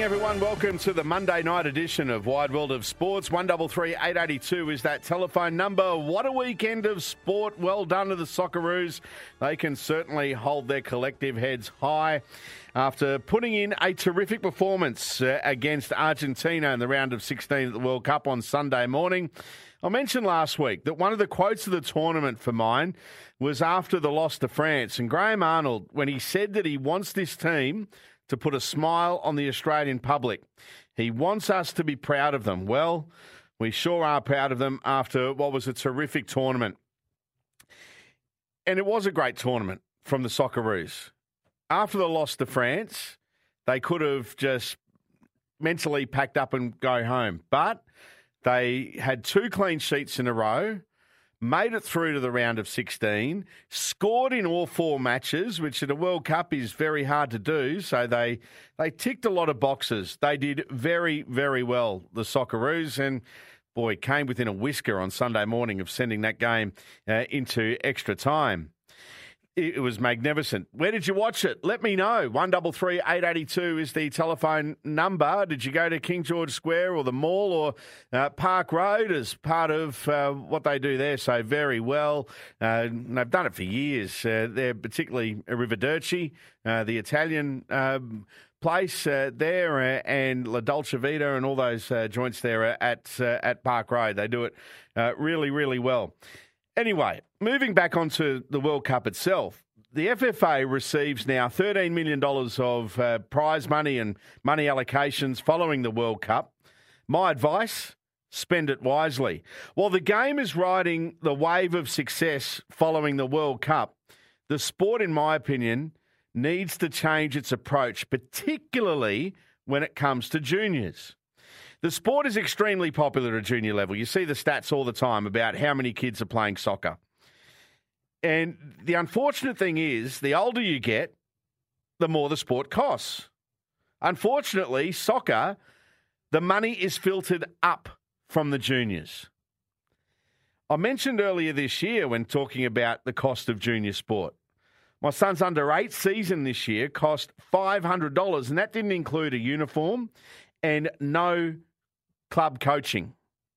morning, everyone. Welcome to the Monday night edition of Wide World of Sports. One double three eight eighty two is that telephone number. What a weekend of sport! Well done to the Socceroos. They can certainly hold their collective heads high after putting in a terrific performance uh, against Argentina in the round of sixteen at the World Cup on Sunday morning. I mentioned last week that one of the quotes of the tournament for mine was after the loss to France, and Graham Arnold when he said that he wants this team to put a smile on the Australian public. He wants us to be proud of them. Well, we sure are proud of them after what was a terrific tournament. And it was a great tournament from the Socceroos. After the loss to France, they could have just mentally packed up and go home. But they had two clean sheets in a row made it through to the round of 16, scored in all four matches, which at a World Cup is very hard to do. So they they ticked a lot of boxes. They did very, very well, the Socceroos, and boy, came within a whisker on Sunday morning of sending that game uh, into extra time it was magnificent. Where did you watch it? Let me know. One double three eight eighty two is the telephone number. Did you go to King George Square or the mall or uh, Park Road as part of uh, what they do there? So very well. Uh, they've done it for years. Uh, they're particularly Arrivederci, uh, the Italian. Um, place uh, there uh, and La Dolce Vita and all those uh, joints there at at Park Road. They do it really, really well. Anyway, moving back onto the World Cup itself, the FFA receives now $13 million of uh, prize money and money allocations following the World Cup. My advice spend it wisely. While the game is riding the wave of success following the World Cup, the sport, in my opinion, needs to change its approach, particularly when it comes to juniors. The sport is extremely popular at junior level. You see the stats all the time about how many kids are playing soccer. And the unfortunate thing is, the older you get, the more the sport costs. Unfortunately, soccer, the money is filtered up from the juniors. I mentioned earlier this year when talking about the cost of junior sport. My son's under eight season this year cost $500, and that didn't include a uniform and no club coaching.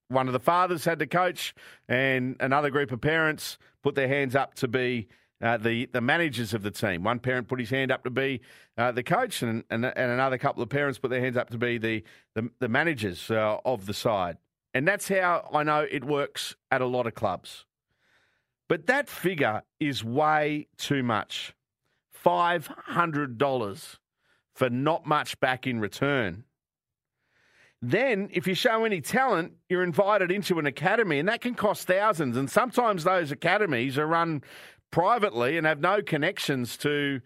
One of the fathers had to coach, and another group of parents put their hands up to be uh, the the managers of the team. One parent put his hand up to be uh, the coach, and, and, and another couple of parents put their hands up to be the the, the managers uh, of the side. And that's how I know it works at a lot of clubs. But that figure is way too much. Five hundred dollars for not much back in return. Then, if you show any talent, you're invited into an academy, and that can cost thousands. And sometimes those academies are run privately and have no connections to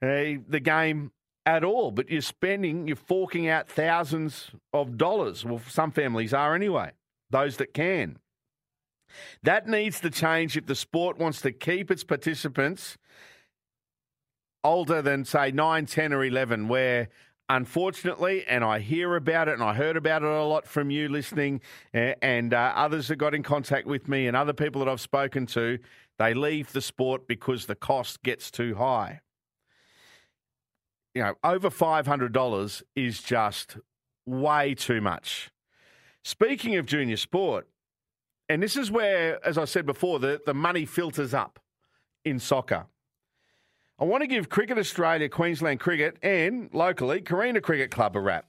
uh, the game at all. But you're spending, you're forking out thousands of dollars. Well, some families are anyway, those that can. That needs to change if the sport wants to keep its participants older than, say, 9, 10, or 11, where unfortunately, and I hear about it, and I heard about it a lot from you listening, and uh, others that got in contact with me, and other people that I've spoken to, they leave the sport because the cost gets too high. You know, over $500 is just way too much. Speaking of junior sport, and this is where, as I said before, the, the money filters up in soccer. I want to give Cricket Australia, Queensland Cricket, and locally, Carina Cricket Club a rap.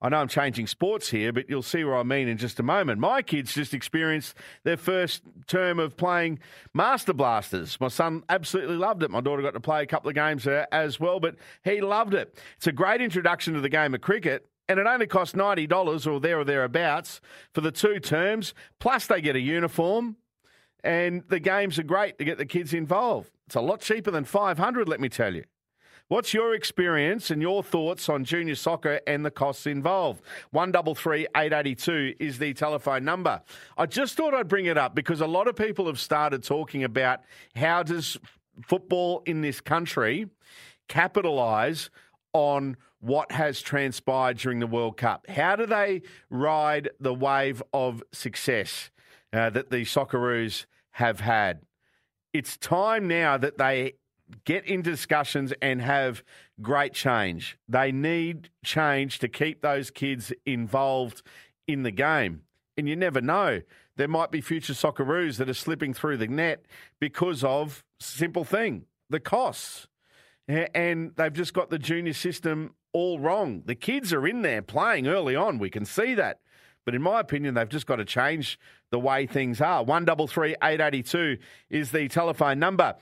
I know I'm changing sports here, but you'll see what I mean in just a moment. My kids just experienced their first term of playing Master Blasters. My son absolutely loved it. My daughter got to play a couple of games as well, but he loved it. It's a great introduction to the game of cricket. And it only costs $90 or there or thereabouts for the two terms. Plus, they get a uniform. And the games are great to get the kids involved. It's a lot cheaper than 500, let me tell you. What's your experience and your thoughts on junior soccer and the costs involved? One double three eight eighty two is the telephone number. I just thought I'd bring it up because a lot of people have started talking about how does football in this country capitalise on what has transpired during the World Cup. How do they ride the wave of success uh, that the Socceroos have had? it's time now that they get in discussions and have great change. They need change to keep those kids involved in the game. And you never know. There might be future Socceroos that are slipping through the net because of simple thing, the costs. And they've just got the junior system all wrong. The kids are in there playing early on. We can see that. But in my opinion, they've just got to change the way things are. One double three eight eighty two is the telephone number.